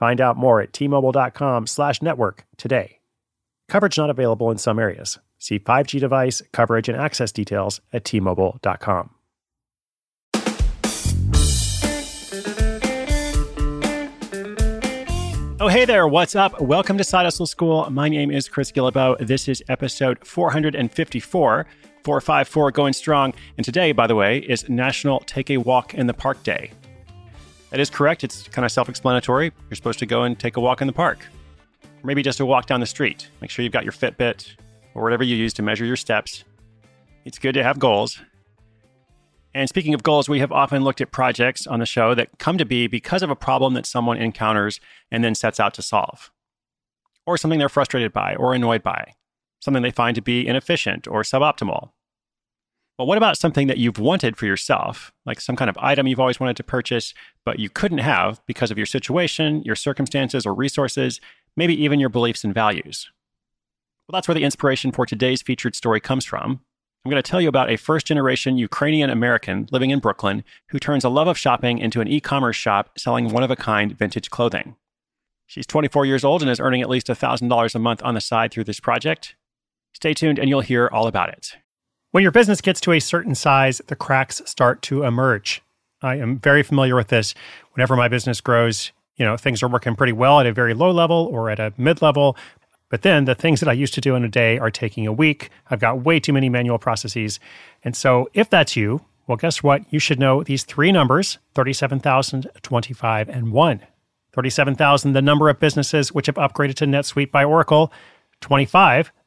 Find out more at tmobile.com slash network today. Coverage not available in some areas. See 5G device, coverage, and access details at tmobile.com. Oh, hey there, what's up? Welcome to Side Hustle School. My name is Chris Guillebeau. This is episode 454, 454 going strong. And today, by the way, is National Take a Walk in the Park Day. That is correct. It's kind of self explanatory. You're supposed to go and take a walk in the park, or maybe just a walk down the street. Make sure you've got your Fitbit or whatever you use to measure your steps. It's good to have goals. And speaking of goals, we have often looked at projects on the show that come to be because of a problem that someone encounters and then sets out to solve, or something they're frustrated by or annoyed by, something they find to be inefficient or suboptimal. But what about something that you've wanted for yourself, like some kind of item you've always wanted to purchase, but you couldn't have because of your situation, your circumstances, or resources, maybe even your beliefs and values? Well, that's where the inspiration for today's featured story comes from. I'm going to tell you about a first generation Ukrainian American living in Brooklyn who turns a love of shopping into an e commerce shop selling one of a kind vintage clothing. She's 24 years old and is earning at least $1,000 a month on the side through this project. Stay tuned and you'll hear all about it. When your business gets to a certain size, the cracks start to emerge. I am very familiar with this. Whenever my business grows, you know, things are working pretty well at a very low level or at a mid level. But then the things that I used to do in a day are taking a week. I've got way too many manual processes. And so if that's you, well, guess what? You should know these three numbers 37,000, 25, and 1. 37,000, the number of businesses which have upgraded to NetSuite by Oracle. 25,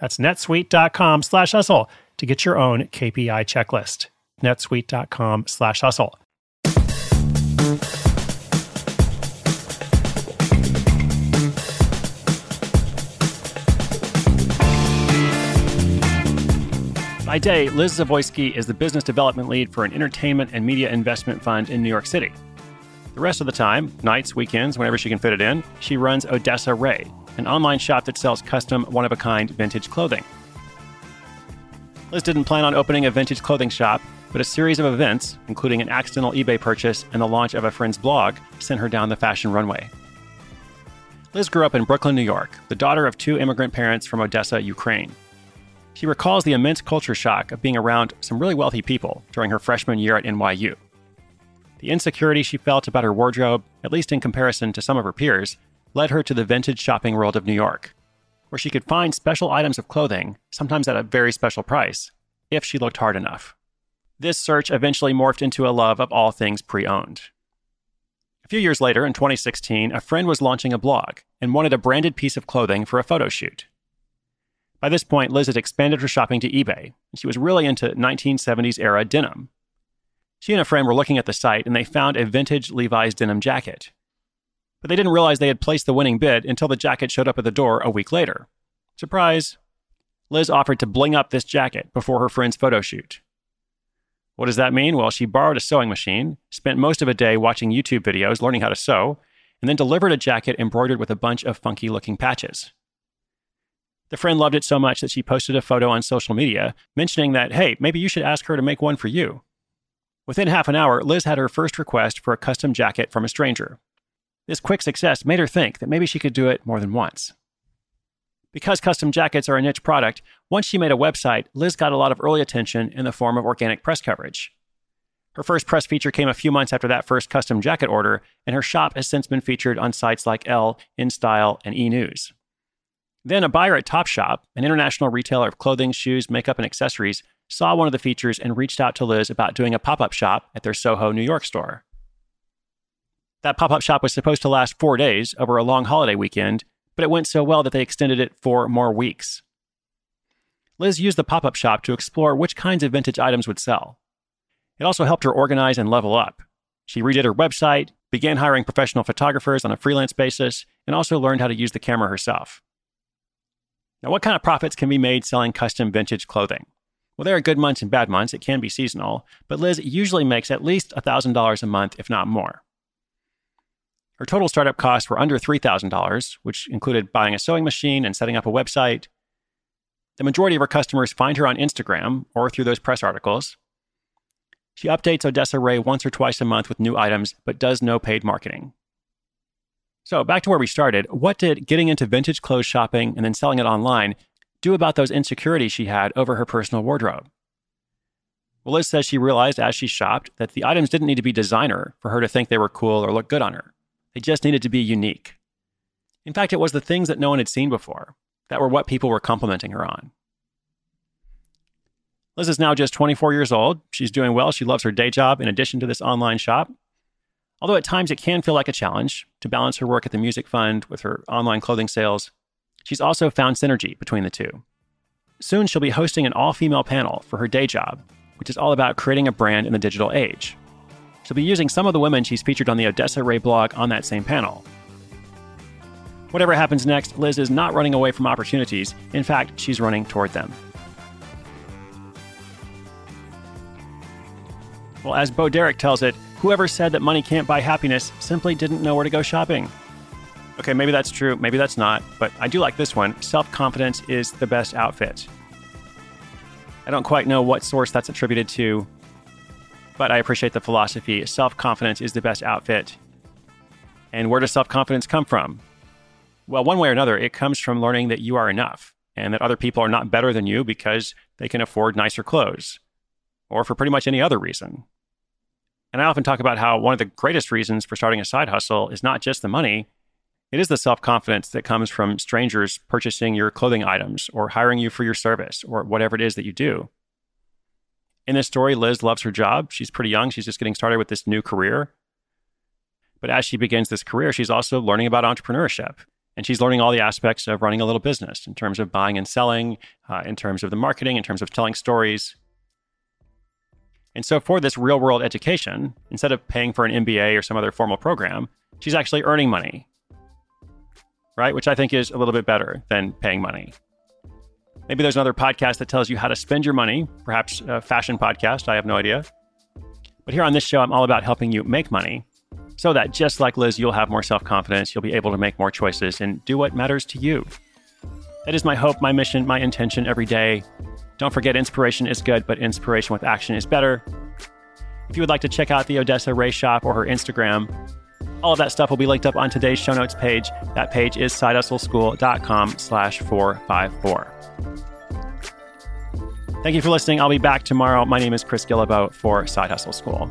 That's netsuite.com slash hustle to get your own KPI checklist. netsuite.com slash hustle. By day, Liz Zavoyski is the business development lead for an entertainment and media investment fund in New York City. The rest of the time, nights, weekends, whenever she can fit it in, she runs Odessa Ray, an online shop that sells custom, one of a kind vintage clothing. Liz didn't plan on opening a vintage clothing shop, but a series of events, including an accidental eBay purchase and the launch of a friend's blog, sent her down the fashion runway. Liz grew up in Brooklyn, New York, the daughter of two immigrant parents from Odessa, Ukraine. She recalls the immense culture shock of being around some really wealthy people during her freshman year at NYU. The insecurity she felt about her wardrobe, at least in comparison to some of her peers, led her to the vintage shopping world of New York, where she could find special items of clothing, sometimes at a very special price, if she looked hard enough. This search eventually morphed into a love of all things pre owned. A few years later, in 2016, a friend was launching a blog and wanted a branded piece of clothing for a photo shoot. By this point, Liz had expanded her shopping to eBay, and she was really into 1970s era denim. She and a friend were looking at the site and they found a vintage Levi's denim jacket but they didn't realize they had placed the winning bid until the jacket showed up at the door a week later. Surprise! Liz offered to bling up this jacket before her friend's photo shoot. What does that mean? Well, she borrowed a sewing machine, spent most of a day watching YouTube videos learning how to sew, and then delivered a jacket embroidered with a bunch of funky looking patches. The friend loved it so much that she posted a photo on social media mentioning that, hey, maybe you should ask her to make one for you. Within half an hour, Liz had her first request for a custom jacket from a stranger. This quick success made her think that maybe she could do it more than once. Because custom jackets are a niche product, once she made a website, Liz got a lot of early attention in the form of organic press coverage. Her first press feature came a few months after that first custom jacket order, and her shop has since been featured on sites like Elle, InStyle, and E News. Then a buyer at Topshop, an international retailer of clothing, shoes, makeup, and accessories, saw one of the features and reached out to Liz about doing a pop up shop at their Soho, New York store. That pop up shop was supposed to last four days over a long holiday weekend, but it went so well that they extended it for more weeks. Liz used the pop up shop to explore which kinds of vintage items would sell. It also helped her organize and level up. She redid her website, began hiring professional photographers on a freelance basis, and also learned how to use the camera herself. Now, what kind of profits can be made selling custom vintage clothing? Well, there are good months and bad months. It can be seasonal, but Liz usually makes at least $1,000 a month, if not more. Her total startup costs were under $3,000, which included buying a sewing machine and setting up a website. The majority of her customers find her on Instagram or through those press articles. She updates Odessa Ray once or twice a month with new items, but does no paid marketing. So, back to where we started. What did getting into vintage clothes shopping and then selling it online do about those insecurities she had over her personal wardrobe? Well, Liz says she realized as she shopped that the items didn't need to be designer for her to think they were cool or look good on her. They just needed to be unique. In fact, it was the things that no one had seen before that were what people were complimenting her on. Liz is now just 24 years old. She's doing well. She loves her day job in addition to this online shop. Although at times it can feel like a challenge to balance her work at the Music Fund with her online clothing sales, she's also found synergy between the two. Soon she'll be hosting an all female panel for her day job, which is all about creating a brand in the digital age. She'll be using some of the women she's featured on the Odessa Ray blog on that same panel. Whatever happens next, Liz is not running away from opportunities. In fact, she's running toward them. Well, as Bo Derek tells it, whoever said that money can't buy happiness simply didn't know where to go shopping. Okay, maybe that's true, maybe that's not, but I do like this one. Self confidence is the best outfit. I don't quite know what source that's attributed to, but I appreciate the philosophy. Self confidence is the best outfit. And where does self confidence come from? Well, one way or another, it comes from learning that you are enough and that other people are not better than you because they can afford nicer clothes or for pretty much any other reason. And I often talk about how one of the greatest reasons for starting a side hustle is not just the money, it is the self confidence that comes from strangers purchasing your clothing items or hiring you for your service or whatever it is that you do. In this story, Liz loves her job. She's pretty young. She's just getting started with this new career. But as she begins this career, she's also learning about entrepreneurship. And she's learning all the aspects of running a little business in terms of buying and selling, uh, in terms of the marketing, in terms of telling stories. And so, for this real world education, instead of paying for an MBA or some other formal program, she's actually earning money, right? Which I think is a little bit better than paying money. Maybe there's another podcast that tells you how to spend your money, perhaps a fashion podcast. I have no idea. But here on this show, I'm all about helping you make money so that just like Liz, you'll have more self confidence, you'll be able to make more choices and do what matters to you. That is my hope, my mission, my intention every day. Don't forget, inspiration is good, but inspiration with action is better. If you would like to check out the Odessa Ray shop or her Instagram, all of that stuff will be linked up on today's show notes page. That page is sidehustleschool.com slash 454. Thank you for listening. I'll be back tomorrow. My name is Chris Guillebeau for Side Hustle School.